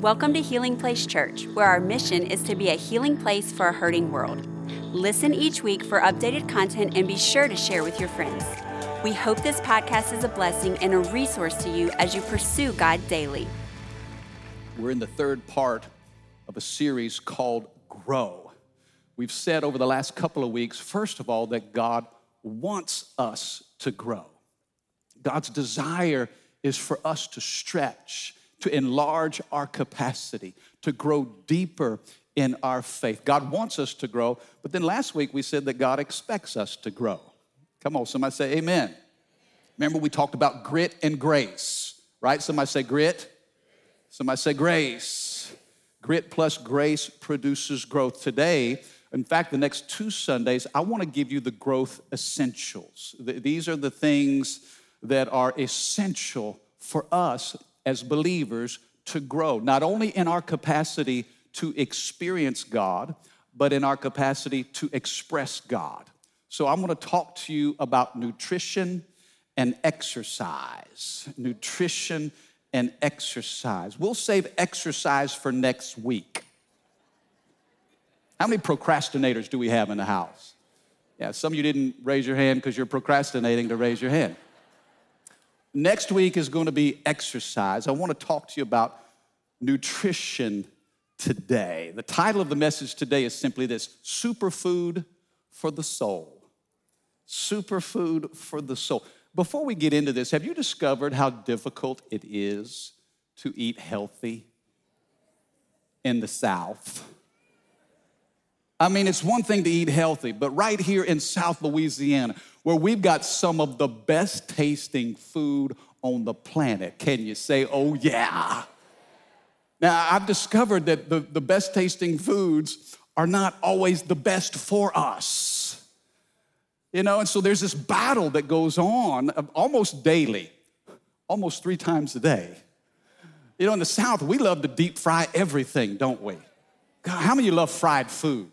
Welcome to Healing Place Church, where our mission is to be a healing place for a hurting world. Listen each week for updated content and be sure to share with your friends. We hope this podcast is a blessing and a resource to you as you pursue God daily. We're in the third part of a series called Grow. We've said over the last couple of weeks, first of all, that God wants us to grow. God's desire is for us to stretch, to enlarge our capacity, to grow deeper in our faith. God wants us to grow, but then last week we said that God expects us to grow. Come on, somebody say amen. Remember, we talked about grit and grace, right? Somebody say grit, somebody say grace. Grit plus grace produces growth. Today, in fact, the next two Sundays, I want to give you the growth essentials. These are the things that are essential for us as believers to grow, not only in our capacity to experience God, but in our capacity to express God. So I'm gonna talk to you about nutrition and exercise. Nutrition and exercise. We'll save exercise for next week. How many procrastinators do we have in the house? Yeah, some of you didn't raise your hand because you're procrastinating to raise your hand. Next week is going to be exercise. I want to talk to you about nutrition today. The title of the message today is simply this Superfood for the Soul. Superfood for the soul. Before we get into this, have you discovered how difficult it is to eat healthy in the South? I mean, it's one thing to eat healthy, but right here in South Louisiana, where we've got some of the best tasting food on the planet. Can you say, oh yeah? Now, I've discovered that the, the best tasting foods are not always the best for us. You know, and so there's this battle that goes on almost daily, almost three times a day. You know, in the South, we love to deep fry everything, don't we? God, how many love fried food?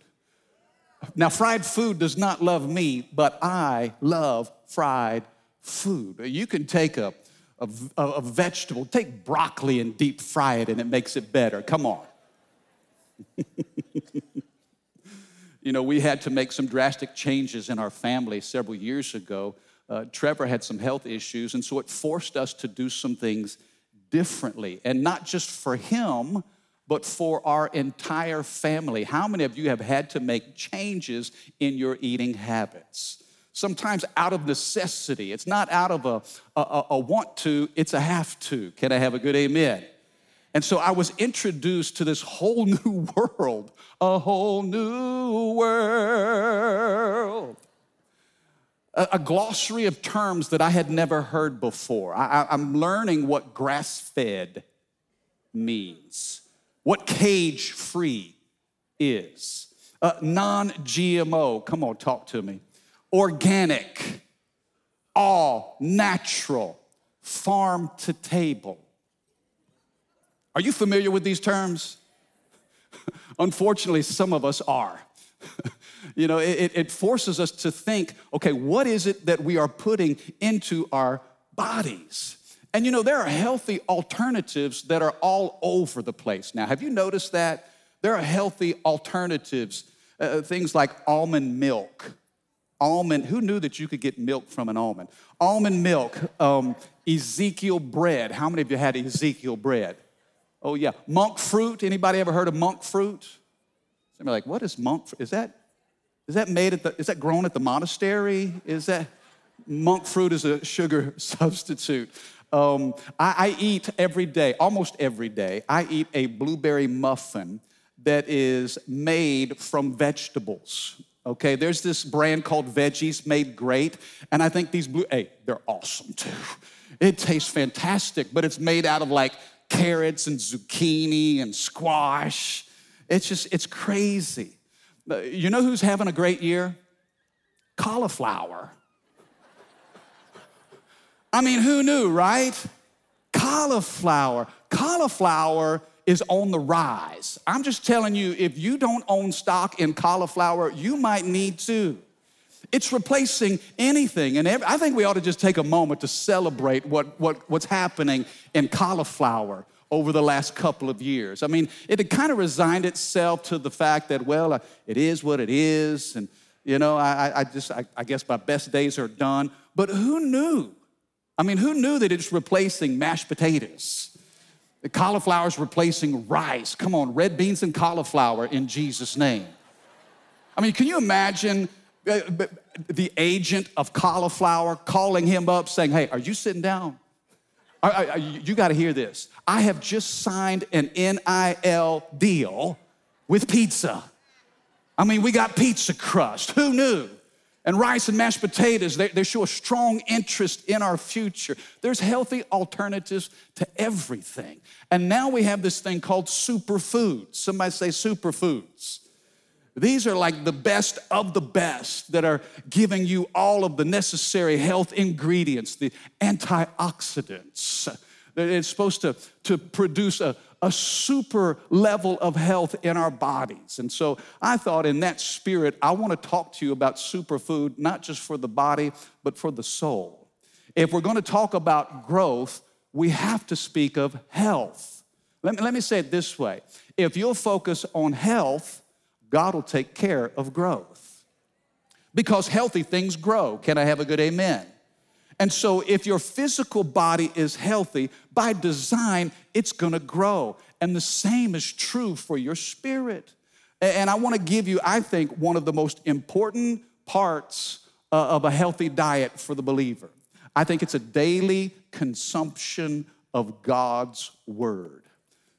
Now, fried food does not love me, but I love fried food. You can take a, a, a, vegetable, take broccoli and deep fry it, and it makes it better. Come on. you know, we had to make some drastic changes in our family several years ago. Uh, Trevor had some health issues, and so it forced us to do some things differently. And not just for him, but for our entire family. How many of you have had to make changes in your eating habits? Sometimes out of necessity. It's not out of a, a, a want to, it's a have to. Can I have a good amen? And so I was introduced to this whole new world, a whole new world. A, glossary of terms that I had never heard before. I, I'm learning what grass fed means what cage free is. Uh, non GMO, come on, talk to me. Organic, all natural, farm to table. Are you familiar with these terms? Unfortunately, some of us are. you know, it, it forces us to think okay, what is it that we are putting into our bodies? And you know, there are healthy alternatives that are all over the place now. Have you noticed that? There are healthy alternatives, uh, things like almond milk. Almond, who knew that you could get milk from an almond? Almond milk, um, Ezekiel bread. How many of you had Ezekiel bread? Oh, yeah. Monk fruit. Anybody ever heard of monk fruit? Somebody like, what is monk fruit? Is that, is that made at the, is that grown at the monastery? Is that, monk fruit is a sugar substitute. Um, I, I eat every day, almost every day, I eat a blueberry muffin that is made from vegetables. Okay, there's this brand called Veggies Made Great, and I think these blue, hey, they're awesome too. It tastes fantastic, but it's made out of like carrots and zucchini and squash. It's just, it's crazy. Uh, you know who's having a great year? Cauliflower. I mean, who knew, right? Cauliflower. Cauliflower is on the rise. I'm just telling you, if you don't own stock in cauliflower, you might need to. It's replacing anything. And I think we ought to just take a moment to celebrate what, what, what's happening in cauliflower. over the last couple of years. I mean, it had kind of resigned itself to the fact that, well, uh, it is what it is. And, you know, I, I just, I, I guess my best days are done. But who knew? I mean, who knew that it's replacing mashed potatoes? The cauliflower's replacing rice. Come on, red beans and cauliflower in Jesus' name. I mean, can you imagine uh, the agent of cauliflower calling him up saying, Hey, are you sitting down? You got to hear this. I have just signed an NIL deal with pizza. I mean, we got pizza crust. Who knew? And rice and mashed potatoes, they, they, show a strong interest in our future. There's healthy alternatives to everything. And now we have this thing called superfoods. Somebody say superfoods. These are like the best of the best that are giving you all of the necessary health ingredients, the antioxidants. It's supposed to, to produce a, a super level of health in our bodies. And so I thought, in that spirit, I want to talk to you about superfood, not just for the body, but for the soul. If we're going to talk about growth, we have to speak of health. Let me, let me say it this way if you'll focus on health, God will take care of growth. Because healthy things grow. Can I have a good amen? And so, if your physical body is healthy, by design, it's gonna grow. And the same is true for your spirit. And I wanna give you, I think, one of the most important parts uh, of a healthy diet for the believer. I think it's a daily consumption of God's word.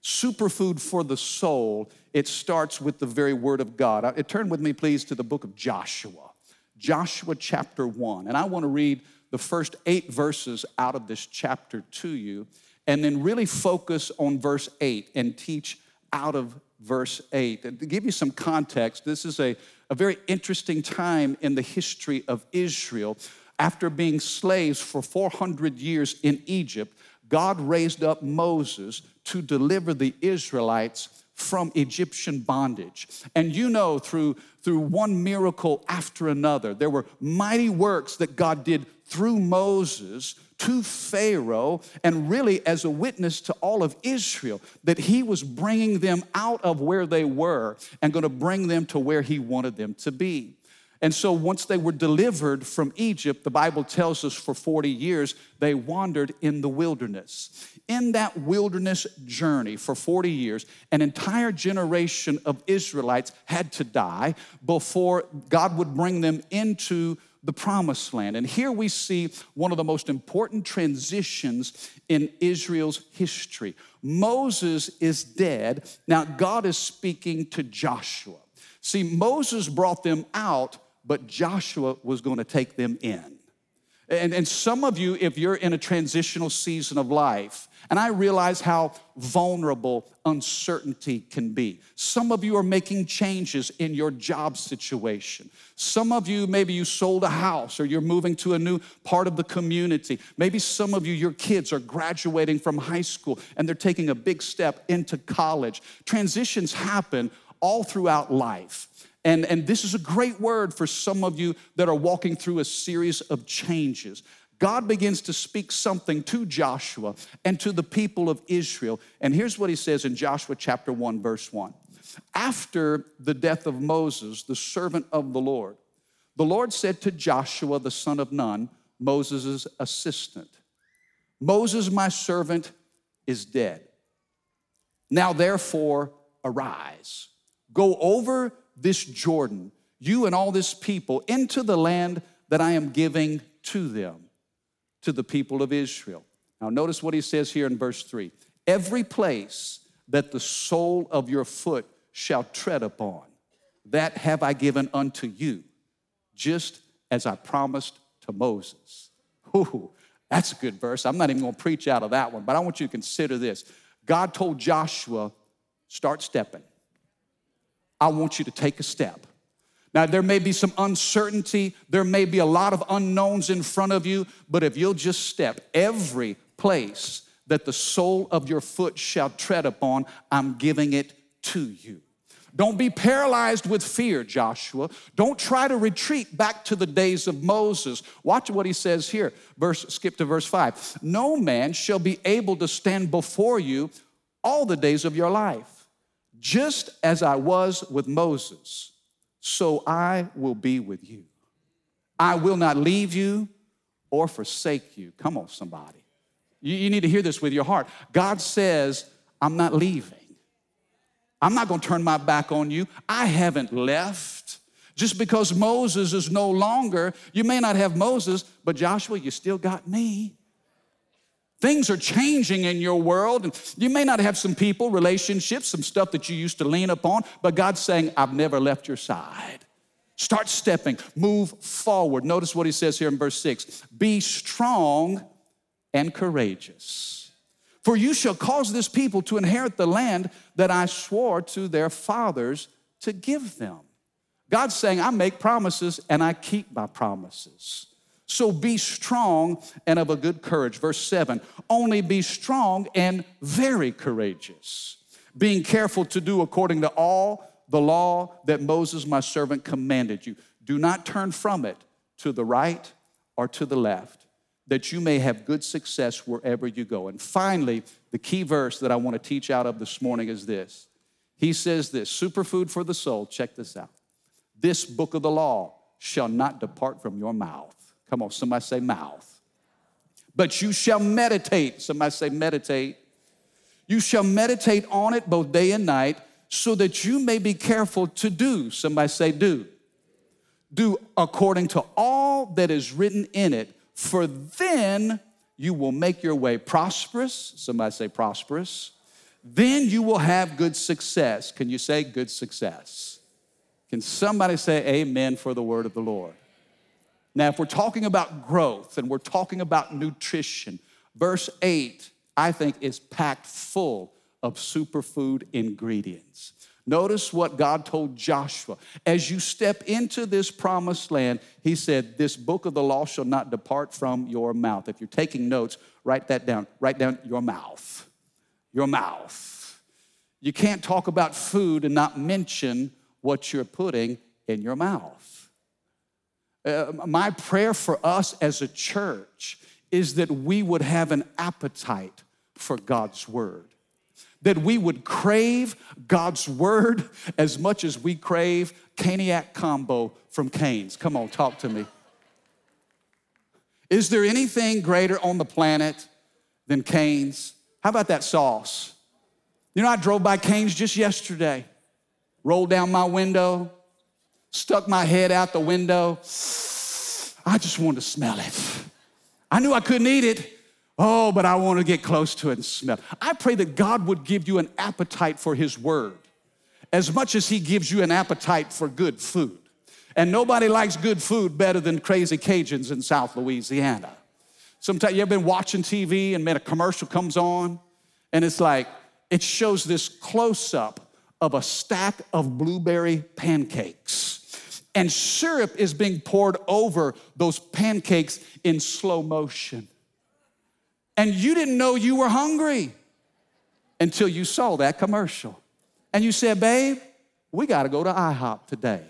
Superfood for the soul it starts with the very word of God. Uh, turn with me, please, to the book of Joshua, Joshua chapter 1. And I want to read the first eight verses out of this chapter to you, and then really focus on verse 8 and teach out of verse 8. And to give you some context, this is a, a very interesting time in the history of Israel. After being slaves for 400 years in Egypt, God raised up Moses to deliver the Israelites from Egyptian bondage. And you know, through, through one miracle after another, there were mighty works that God did through Moses to Pharaoh and really as a witness to all of Israel that he was bringing them out of where they were and going to bring them to where he wanted them to be. And so once they were delivered from Egypt, the Bible tells us for 40 years they wandered in the wilderness. In that wilderness journey for 40 years, an entire generation of Israelites had to die before God would bring them into the promised land. And here we see one of the most important transitions in Israel's history. Moses is dead. Now God is speaking to Joshua. See, Moses brought them out but Joshua was going to take them in. And, and some of you, if you're in a transitional season of life, and I realize how vulnerable uncertainty can be. Some of you are making changes in your job situation. Some of you, maybe you sold a house or you're moving to a new part of the community. Maybe some of you, your kids are graduating from high school and they're taking a big step into college. Transitions happen all throughout life. And, and this is a great word for some of you that are walking through a series of changes. God begins to speak something to Joshua and to the people of Israel. And here's what he says in Joshua chapter 1, verse 1. After the death of Moses, the servant of the Lord, the Lord said to Joshua, the son of Nun, Moses' assistant, Moses, my servant, is dead. Now, therefore, arise, go over this Jordan, you and all this people, into the land that I am giving to them, to the people of Israel. Now, notice what he says here in verse 3 Every place that the sole of your foot shall tread upon, that have I given unto you, just as I promised to Moses. Ooh, that's a good verse. I'm not even gonna preach out of that one, but I want you to consider this. God told Joshua, start stepping. I want you to take a step. Now, there may be some uncertainty, there may be a lot of unknowns in front of you, but if you'll just step every place that the sole of your foot shall tread upon, I'm giving it to you. Don't be paralyzed with fear, Joshua. Don't try to retreat back to the days of Moses. Watch what he says here. Verse skip to verse 5. No man shall be able to stand before you all the days of your life. Just as I was with Moses, so I will be with you. I will not leave you or forsake you. Come on, somebody. You, you need to hear this with your heart. God says, I'm not leaving. I'm not gonna turn my back on you. I haven't left. Just because Moses is no longer, you may not have Moses, but Joshua, you still got me. Things are changing in your world, and you may not have some people, relationships, some stuff that you used to lean upon, but God's saying, I've never left your side. Start stepping, move forward. Notice what he says here in verse 6 Be strong and courageous. For you shall cause this people to inherit the land that I swore to their fathers to give them. God's saying, I make promises and I keep my promises. So be strong and of a good courage. Verse 7 Only be strong and very courageous, being careful to do according to all the law that Moses, my servant, commanded you. Do not turn from it to the right or to the left, that you may have good success wherever you go. And finally, the key verse that I want to teach out of this morning is this. He says this superfood for the soul. Check this out. This book of the law shall not depart from your mouth. Come on, somebody say mouth. But you shall meditate. Somebody say meditate. You shall meditate on it both day and night so that you may be careful to do. Somebody say, do. Do according to all that is written in it, for then you will make your way prosperous. Somebody say, prosperous. Then you will have good success. Can you say good success? Can somebody say amen for the word of the Lord? Now, if we're talking about growth and we're talking about nutrition, verse 8, I think, is packed full of superfood ingredients. Notice what God told Joshua. As you step into this promised land, he said, This book of the law shall not depart from your mouth. If you're taking notes, write that down. Write down your mouth. Your mouth. You can't talk about food and not mention what you're putting in your mouth. Uh, my prayer for us as a church is that we would have an appetite for God's word that we would crave God's word as much as we crave Caniac combo from Cane's. Come on, talk to me. Is there anything greater on the planet than Cane's? How about that sauce? You know, I drove by Cane's just yesterday, rolled down my window, stuck my head out the window. I just wanted to smell it. I knew I couldn't eat it, Oh, but I want to get close to it and smell. I pray that God would give you an appetite for His Word as much as He gives you an appetite for good food. And nobody likes good food better than crazy Cajuns in South Louisiana. Sometimes you ever been watching TV and man, a commercial comes on and it's like, it shows this close up of a stack of blueberry pancakes. And syrup is being poured over those pancakes in slow motion and you didn't know you were hungry until you saw that commercial. And you said, Babe, we got to go to IHOP today.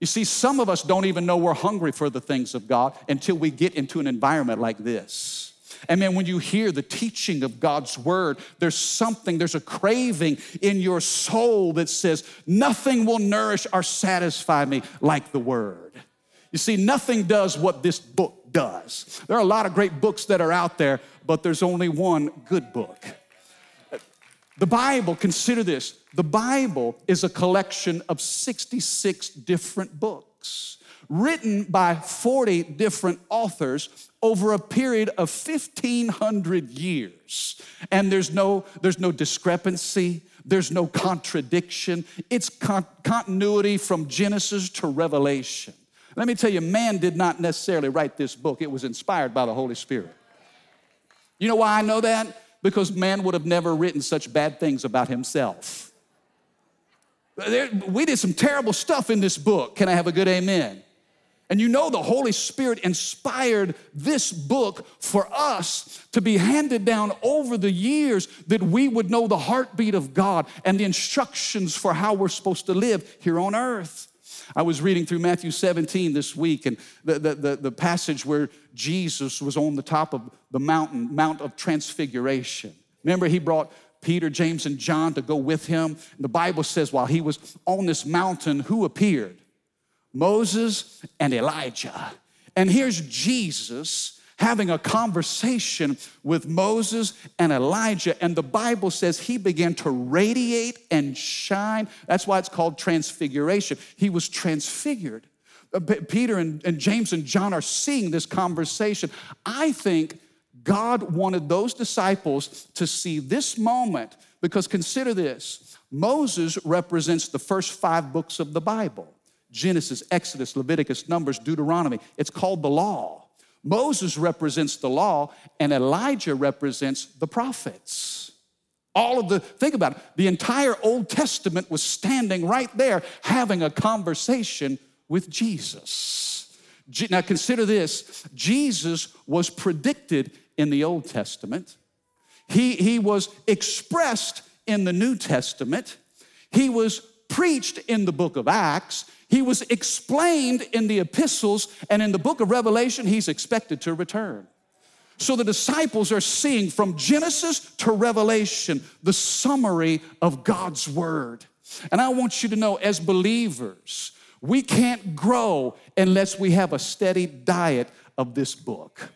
You see, some of us don't even know we're hungry for the things of God until we get into an environment like this. And then when you hear the teaching of God's word, there's something, there's a craving in your soul that says, Nothing will nourish or satisfy me like the word. You see, nothing does what this book does. There are a lot of great books that are out there, but there's only one good book. The Bible, consider this the Bible is a collection of 66 different books written by 40 different authors over a period of 1500 years and there's no there's no discrepancy there's no contradiction it's con- continuity from genesis to revelation let me tell you, man did not necessarily write this book, it was inspired by the Holy Spirit. You know why I know that? Because man would have never written such bad things about himself. There, we did some terrible stuff in this book. Can I have a good amen? And you know, the Holy Spirit inspired this book for us to be handed down over the years that we would know the heartbeat of God and the instructions for how we're supposed to live here on earth. I was reading through Matthew 17 this week, and the, the, the, the, passage where Jesus was on the top of the mountain, Mount of Transfiguration. Remember, he brought Peter, James, and John to go with him. The Bible says while he was on this mountain, who appeared? Moses and Elijah. And here's Jesus having a conversation with Moses and Elijah. And the Bible says he began to radiate and shine. That's why it's called transfiguration. He was transfigured. Uh, Peter and, and James and John are seeing this conversation. I think God wanted those disciples to see this moment because consider this Moses represents the first five books of the Bible Genesis, Exodus, Leviticus, Numbers, Deuteronomy. It's called the law. Moses represents the law, and Elijah represents the prophets. All of the, think about it, the entire Old Testament was standing right there having a conversation with Jesus. Now consider this Jesus was predicted in the Old Testament, he, he was expressed in the New Testament, he was preached in the book of Acts, he was explained in the epistles, and in the book of Revelation, he's expected to return. So the disciples are seeing from Genesis to Revelation the summary of God's word. And I want you to know, as believers, we can't grow unless we have a steady diet of this book.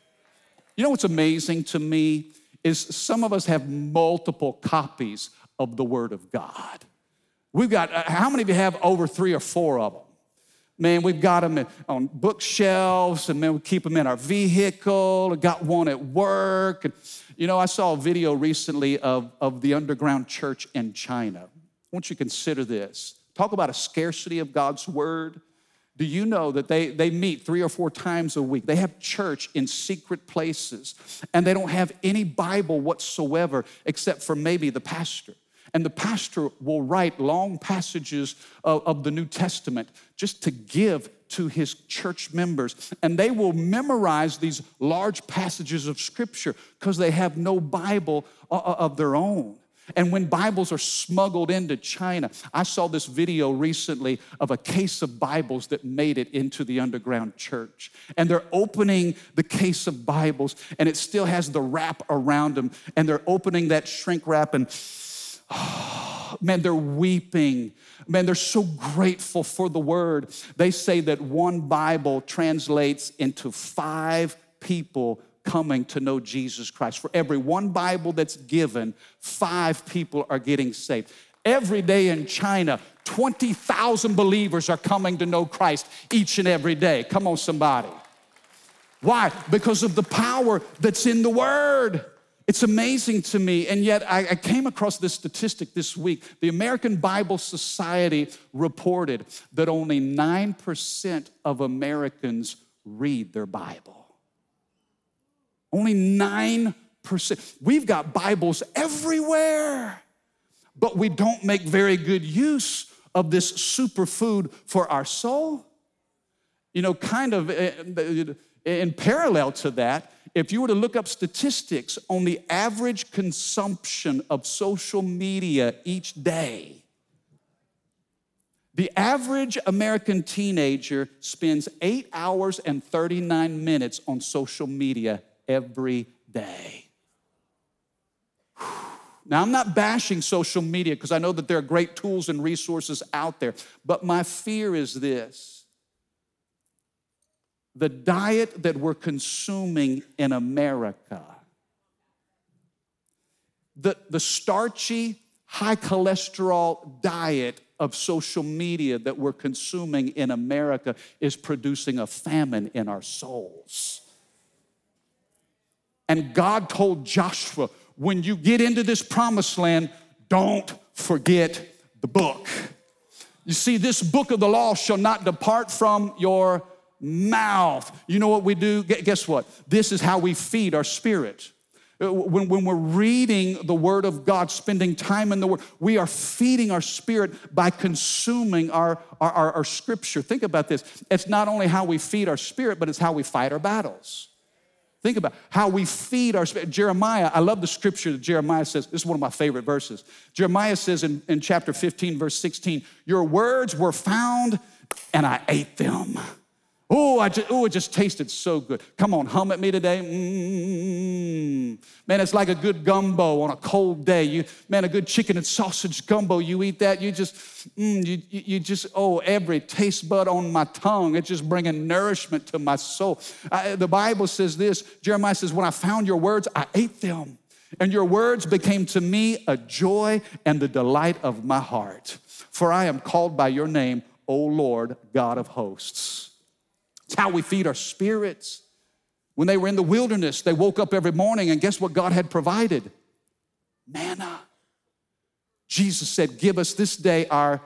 You know what's amazing to me is some of us have multiple copies of the Word of God. We've got, uh, how many of you have over three or four of them? Man, we've got them on bookshelves, and man, we keep them in our vehicle. got one at work. And, you know, I saw a video recently of, of the underground church in China. I want you to consider this. Talk about a scarcity of God's word. Do you know that they, they meet three or four times a week? They have church in secret places, and they don't have any Bible whatsoever except for maybe the pastor. And the pastor will write long passages of, of, the New Testament just to give to his church members. And they will memorize these large passages of scripture because they have no Bible uh, uh, of their own. And when Bibles are smuggled into China, I saw this video recently of a case of Bibles that made it into the underground church. And they're opening the case of Bibles, and it still has the wrap around them. And they're opening that shrink wrap, and man, they're weeping. Man, they're so grateful for the word. They say that one Bible translates into five people coming to know Jesus Christ. For every one Bible that's given, five people are getting saved. Every day in China, 20,000 believers are coming to know Christ each and every day. Come on, somebody. Why? Because of the power that's in the Word. It's amazing to me, and yet I, I, came across this statistic this week. The American Bible Society reported that only 9% of Americans read their Bible. Only 9%. We've got Bibles everywhere, but we don't make very good use of this superfood for our soul. You know, kind of eh, in parallel to that, if you were to look up statistics on the average consumption of social media each day, the average American teenager spends eight hours and 39 minutes on social media every day. Now, I'm not bashing social media because I know that there are great tools and resources out there, but my fear is this the diet that we're consuming in America, the, the starchy, high cholesterol diet of social media that we're consuming in America is producing a famine in our souls. And God told Joshua, when you get into this promised land, don't forget the book. You see, this book of the law shall not depart from your mouth. You know what we do? Guess what? This is how we feed our spirit. Uh, when, when we're reading the Word of God, spending time in the Word, we are feeding our spirit by consuming our, our, our, our scripture. Think about this. It's not only how we feed our spirit, but it's how we fight our battles. Think about how we feed our spirit. Jeremiah, I love the scripture that Jeremiah says. This is one of my favorite verses. Jeremiah says in, in chapter 15, verse 16, Your words were found and I ate them. Oh, I just, oh, it just tasted so good. Come on, hum at me today. Mm. Man, it's like a good gumbo on a cold day. You, man, a good chicken and sausage gumbo. You eat that, you just, mm, you, you just, oh, every taste bud on my tongue. It's just bringing nourishment to my soul. I, the Bible says this. Jeremiah says, "When I found your words, I ate them." And your words became to me a joy and the delight of my heart. For I am called by your name, O Lord, God of hosts. It's how we feed our spirits. When they were in the wilderness, they woke up every morning and guess what God had provided? Manna. Jesus said, Give us this day our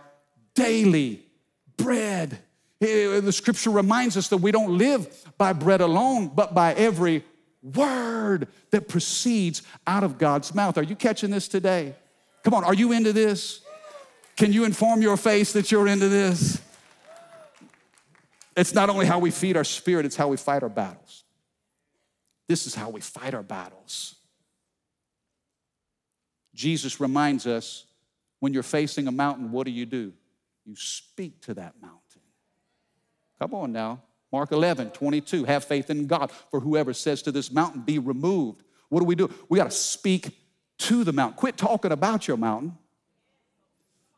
daily bread. The scripture reminds us that we don't live by bread alone, but by every word that proceeds out of God's mouth. Are you catching this today? Come on, are you into this? Can you inform your face that you're into this? It's not only how we feed our spirit, it's how we fight our battles. This is how we fight our battles. Jesus reminds us when you're facing a mountain, what do you do? You speak to that mountain. Come on now. Mark 11, 22. Have faith in God, for whoever says to this mountain, be removed. What do we do? We got to speak to the mountain. Quit talking about your mountain.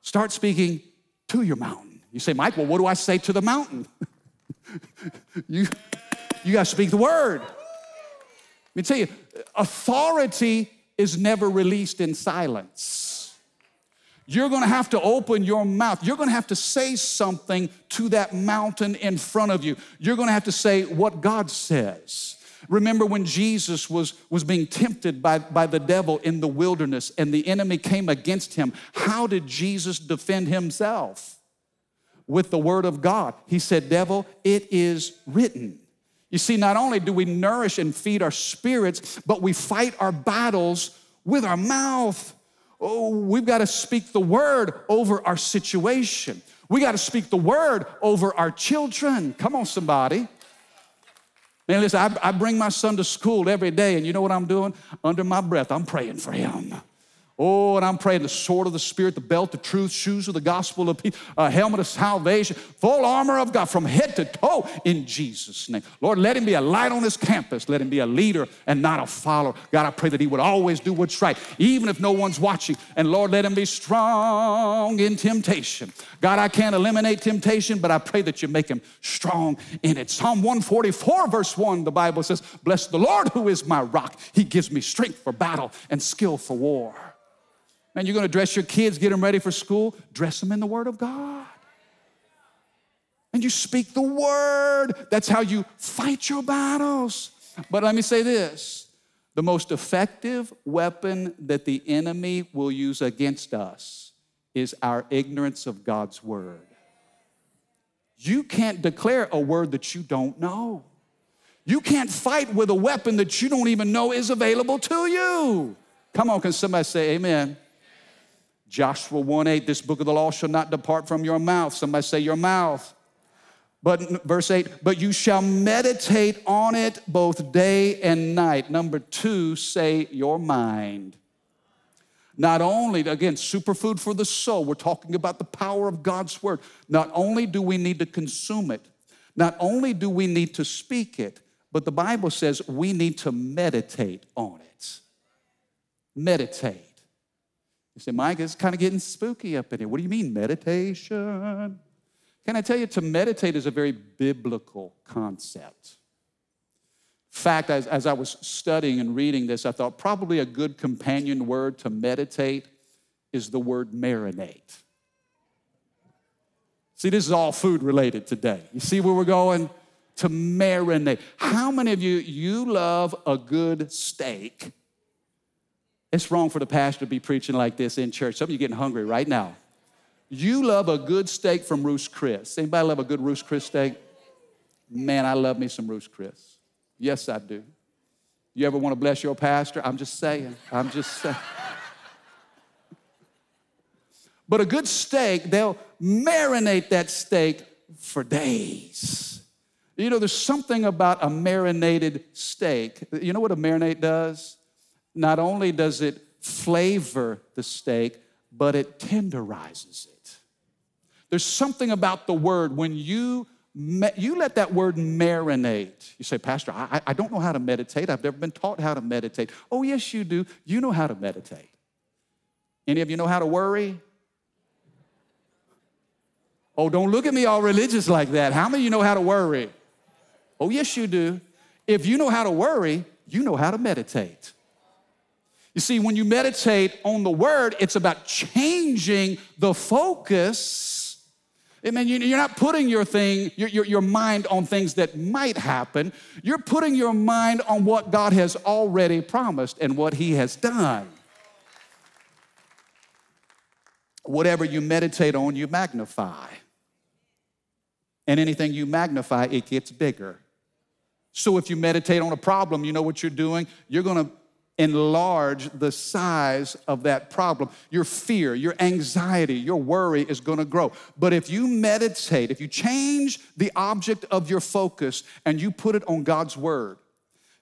Start speaking to your mountain. You say, Mike, well, what do I say to the mountain? you you got to speak the word. Let me tell you, authority is never released in silence. You're gonna have to open your mouth. You're gonna have to say something to that mountain in front of you. You're gonna have to say what God says. Remember when Jesus was, was being tempted by, by the devil in the wilderness and the enemy came against him. How did Jesus defend himself? With the word of God. He said, Devil, it is written. You see, not only do we nourish and feed our spirits, but we fight our battles with our mouth. Oh, we've got to speak the word over our situation. We got to speak the word over our children. Come on, somebody. Man, listen, I, I bring my son to school every day, and you know what I'm doing? Under my breath, I'm praying for him. Oh, and I'm praying the sword of the Spirit, the belt of truth, shoes of the gospel of peace, a helmet of salvation, full armor of God from head to toe in Jesus' name. Lord, let him be a light on this campus. Let him be a leader and not a follower. God, I pray that he would always do what's right, even if no one's watching. And Lord, let him be strong in temptation. God, I can't eliminate temptation, but I pray that you make him strong in it. Psalm 144, verse 1, the Bible says, Bless the Lord who is my rock. He gives me strength for battle and skill for war. Man, you're gonna dress your kids, get them ready for school, dress them in the Word of God. And you speak the Word. That's how you fight your battles. But let me say this the most effective weapon that the enemy will use against us is our ignorance of God's Word. You can't declare a word that you don't know. You can't fight with a weapon that you don't even know is available to you. Come on, can somebody say amen? Joshua 1 8, this book of the law shall not depart from your mouth. Somebody say, your mouth. But verse 8, but you shall meditate on it both day and night. Number two, say your mind. Not only, again, superfood for the soul, we're talking about the power of God's word. Not only do we need to consume it, not only do we need to speak it, but the Bible says we need to meditate on it. Meditate. You say, Mike, it's kind of getting spooky up in here. What do you mean, meditation? Can I tell you, to meditate is a very biblical concept. In fact, as, as I was studying and reading this, I thought probably a good companion word to meditate is the word marinate. See, this is all food related today. You see where we're going? To marinate. How many of you, you love a good steak? It's wrong for the pastor to be preaching like this in church. Some of you getting hungry right now. You love a good steak from Ruth's Chris. Anybody love a good Ruth's Chris steak? Man, I love me some Ruth's Chris. Yes, I do. You ever want to bless your pastor? I'm just saying. I'm just saying. but a good steak, they'll marinate that steak for days. You know, there's something about a marinated steak. You know what a marinade does? Not only does it flavor the steak, but it tenderizes it. There's something about the word when you You let that word marinate. You say, Pastor, I, I don't know how to meditate. I've never been taught how to meditate. Oh, yes, you do. You know how to meditate. Any of you know how to worry? Oh, don't look at me all religious like that. How many of you know how to worry? Oh, yes, you do. If you know how to worry, you know how to meditate. You see, when you meditate on the word, it's about changing the focus. I mean, you're not putting your thing, your, your, your mind on things that might happen. You're putting your mind on what God has already promised and what He has done. Whatever you meditate on, you magnify. And anything you magnify, it gets bigger. So if you meditate on a problem, you know what you're doing? You're gonna enlarge the size of that problem. Your fear, your anxiety, your worry is gonna grow. But if you meditate, if you change the object of your focus and you put it on God's word,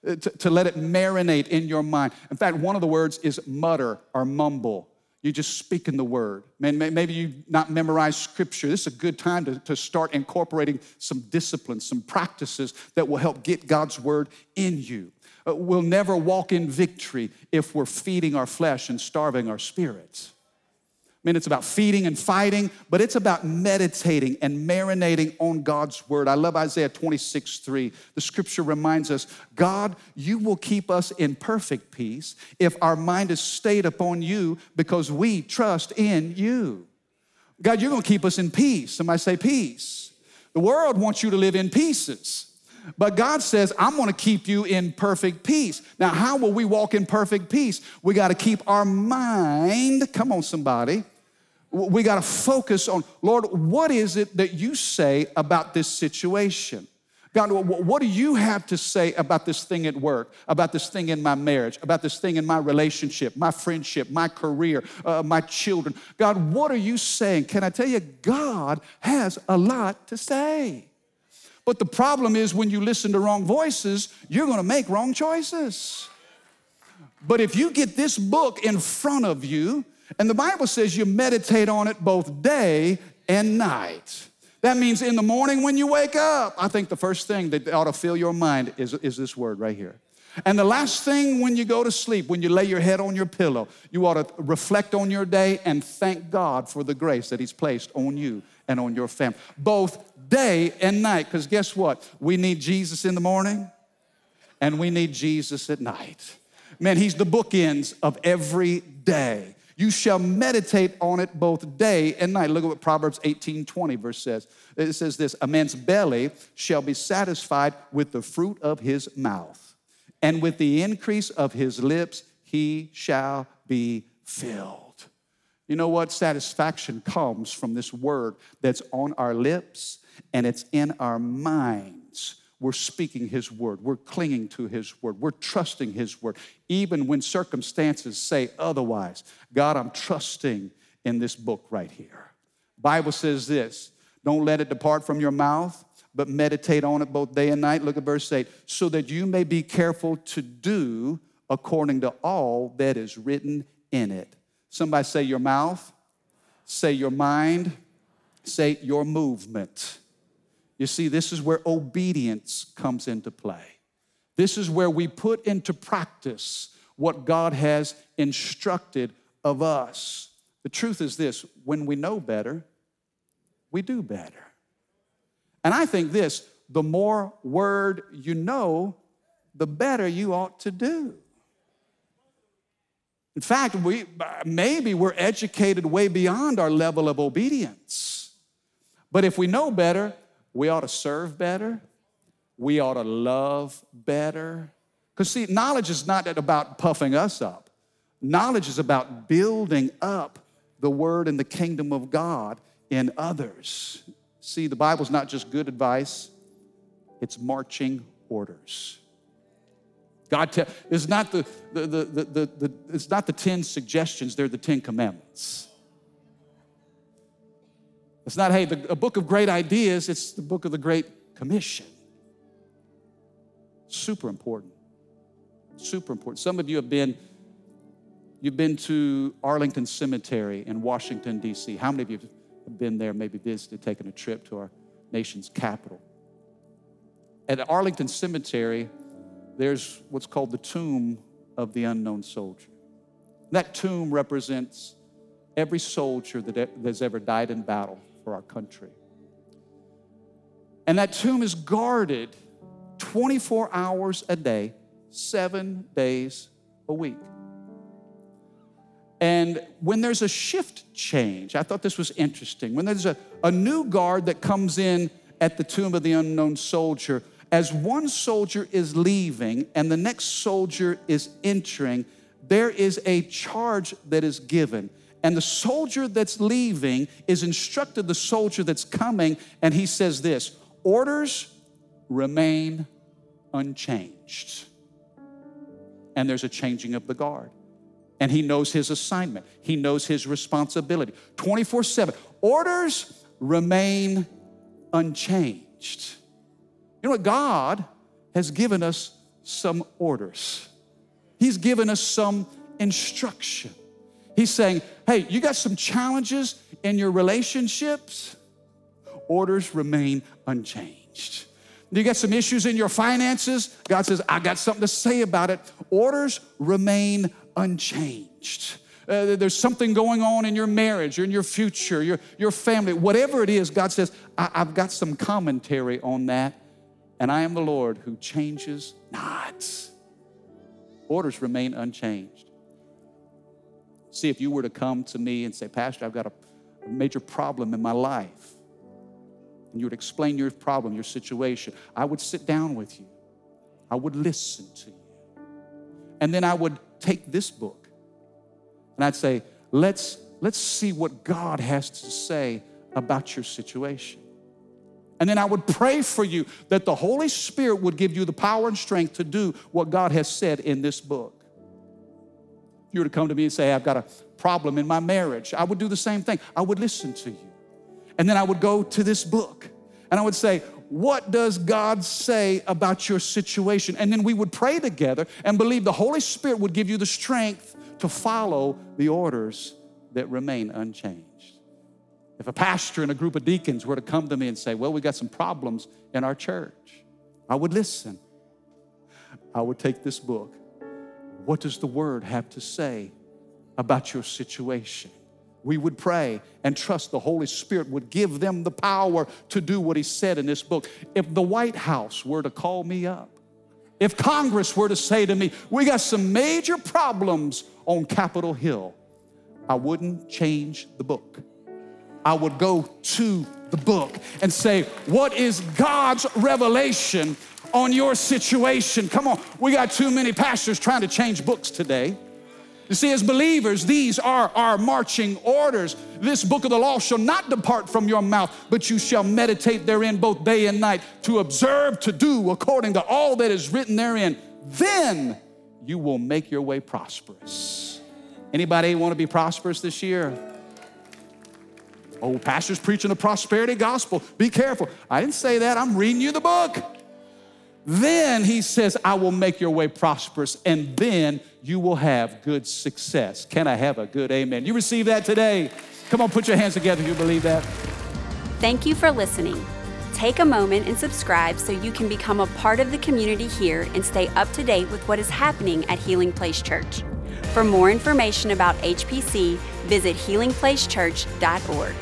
uh, to, to let it marinate in your mind. In fact, one of the words is mutter or mumble. You're just speaking the word. Maybe you've not memorized scripture. This is a good time to, to start incorporating some disciplines, some practices that will help get God's word in you. Uh, we'll never walk in victory if we're feeding our flesh and starving our spirits. I mean, it's about feeding and fighting, but it's about meditating and marinating on God's word. I love Isaiah 26, 3. The scripture reminds us God, you will keep us in perfect peace if our mind is stayed upon you because we trust in you. God, you're gonna keep us in peace. Somebody say peace. The world wants you to live in pieces. But God says, I'm gonna keep you in perfect peace. Now, how will we walk in perfect peace? We gotta keep our mind, come on, somebody, we got to focus on, Lord, what is it that you say about this situation? God, what do you have to say about this thing at work, about this thing in my marriage, about this thing in my relationship, my friendship, my career, uh, my children? God, what are you saying? Can I tell you, God has a lot to say. But the problem is when you listen to wrong voices, you're gonna make wrong choices. But if you get this book in front of you, and the Bible says you meditate on it both day and night. That means in the morning when you wake up, I think the first thing that ought to fill your mind is, is this word right here. And the last thing when you go to sleep, when you lay your head on your pillow, you ought to reflect on your day and thank God for the grace that He's placed on you and on your family, both day and night. Because guess what? We need Jesus in the morning and we need Jesus at night. Man, He's the bookends of every day. You shall meditate on it both day and night. Look at what Proverbs 18 20 verse says. It says this A man's belly shall be satisfied with the fruit of his mouth, and with the increase of his lips he shall be filled. You know what? Satisfaction comes from this word that's on our lips and it's in our minds we're speaking His word. We're clinging to His word. We're trusting His word. Even when circumstances say otherwise, God, I'm trusting in this book right here. Bible says this don't let it depart from your mouth, but meditate on it both day and night. Look at verse 8 so that you may be careful to do according to all that is written in it. Somebody say your mouth, say your mind, say your movement. You see, this is where obedience comes into play. This is where we put into practice what God has instructed of us. The truth is this when we know better, we do better. And I think this the more word you know, the better you ought to do. In fact, we, maybe we're educated way beyond our level of obedience. But if we know better, we ought to serve better. We ought to love better. Because, see, knowledge is not about puffing us up, knowledge is about building up the word and the kingdom of God in others. See, the Bible's not just good advice, it's marching orders. God te- it's not the, the, the, the, the, it's not the 10 suggestions, they're the 10 commandments. It's not, hey, the, a book of great ideas, it's the book of the Great Commission. Super important. Super important. Some of you have been, you've been to Arlington Cemetery in Washington, D.C. How many of you have been there, maybe visited, taken a trip to our nation's capital? At Arlington Cemetery, there's what's called the tomb of the unknown soldier. That tomb represents every soldier that has ever died in battle for our country. And that tomb is guarded 24 hours a day, seven days a week. And when there's a shift change, I thought this was interesting. When there's a, a new guard that comes in at the tomb of the unknown soldier, as one soldier is leaving and the next soldier is entering, there is a charge that is given. And the soldier that's leaving is instructed the soldier that's coming, and he says this orders remain unchanged. And there's a changing of the guard. And he knows his assignment, he knows his responsibility 24 7. Orders remain unchanged. You know what? God has given us some orders, He's given us some instruction. He's saying, hey, you got some challenges in your relationships? Orders remain unchanged. You got some issues in your finances? God says, I got something to say about it. Orders remain unchanged. Uh, there's something going on in your marriage in your future, your, your family, whatever it is, God says, I, I've got some commentary on that, and I am the Lord who changes not. Orders remain unchanged. See, if you were to come to me and say, Pastor, I've got a, major problem in my life, and you would explain your problem, your situation, I would sit down with you. I would listen to you. And then I would take this book and I'd say, let's, let's see what God has to say about your situation. And then I would pray for you that the Holy Spirit would give you the power and strength to do what God has said in this book you were to come to me and say, I've got a problem in my marriage, I would do the same thing. I would listen to you. And then I would go to this book and I would say, What does God say about your situation? And then we would pray together and believe the Holy Spirit would give you the strength to follow the orders that remain unchanged. If a pastor and a group of deacons were to come to me and say, Well, we got some problems in our church, I would listen. I would take this book what does the word have to say about your situation? We would pray and trust the Holy Spirit would give them the power to do what He said in this book. If the White House were to call me up, if Congress were to say to me, We got some major problems on Capitol Hill, I wouldn't change the book. I would go to the book and say, What is God's revelation on your situation. Come on, we got too many pastors trying to change books today. You see, as believers, these are our marching orders. This book of the law shall not depart from your mouth, but you shall meditate therein both day and night to observe to do according to all that is written therein. Then you will make your way prosperous. Anybody want to be prosperous this year? Oh, pastor's preaching the prosperity gospel. Be careful. I didn't say that. I'm reading you the book. Then he says, I will make your way prosperous, and then you will have good success. Can I have a good amen? You receive that today? Come on, put your hands together if you believe that. Thank you for listening. Take a moment and subscribe so you can become a part of the community here and stay up to date with what is happening at Healing Place Church. For more information about HPC, visit healingplacechurch.org.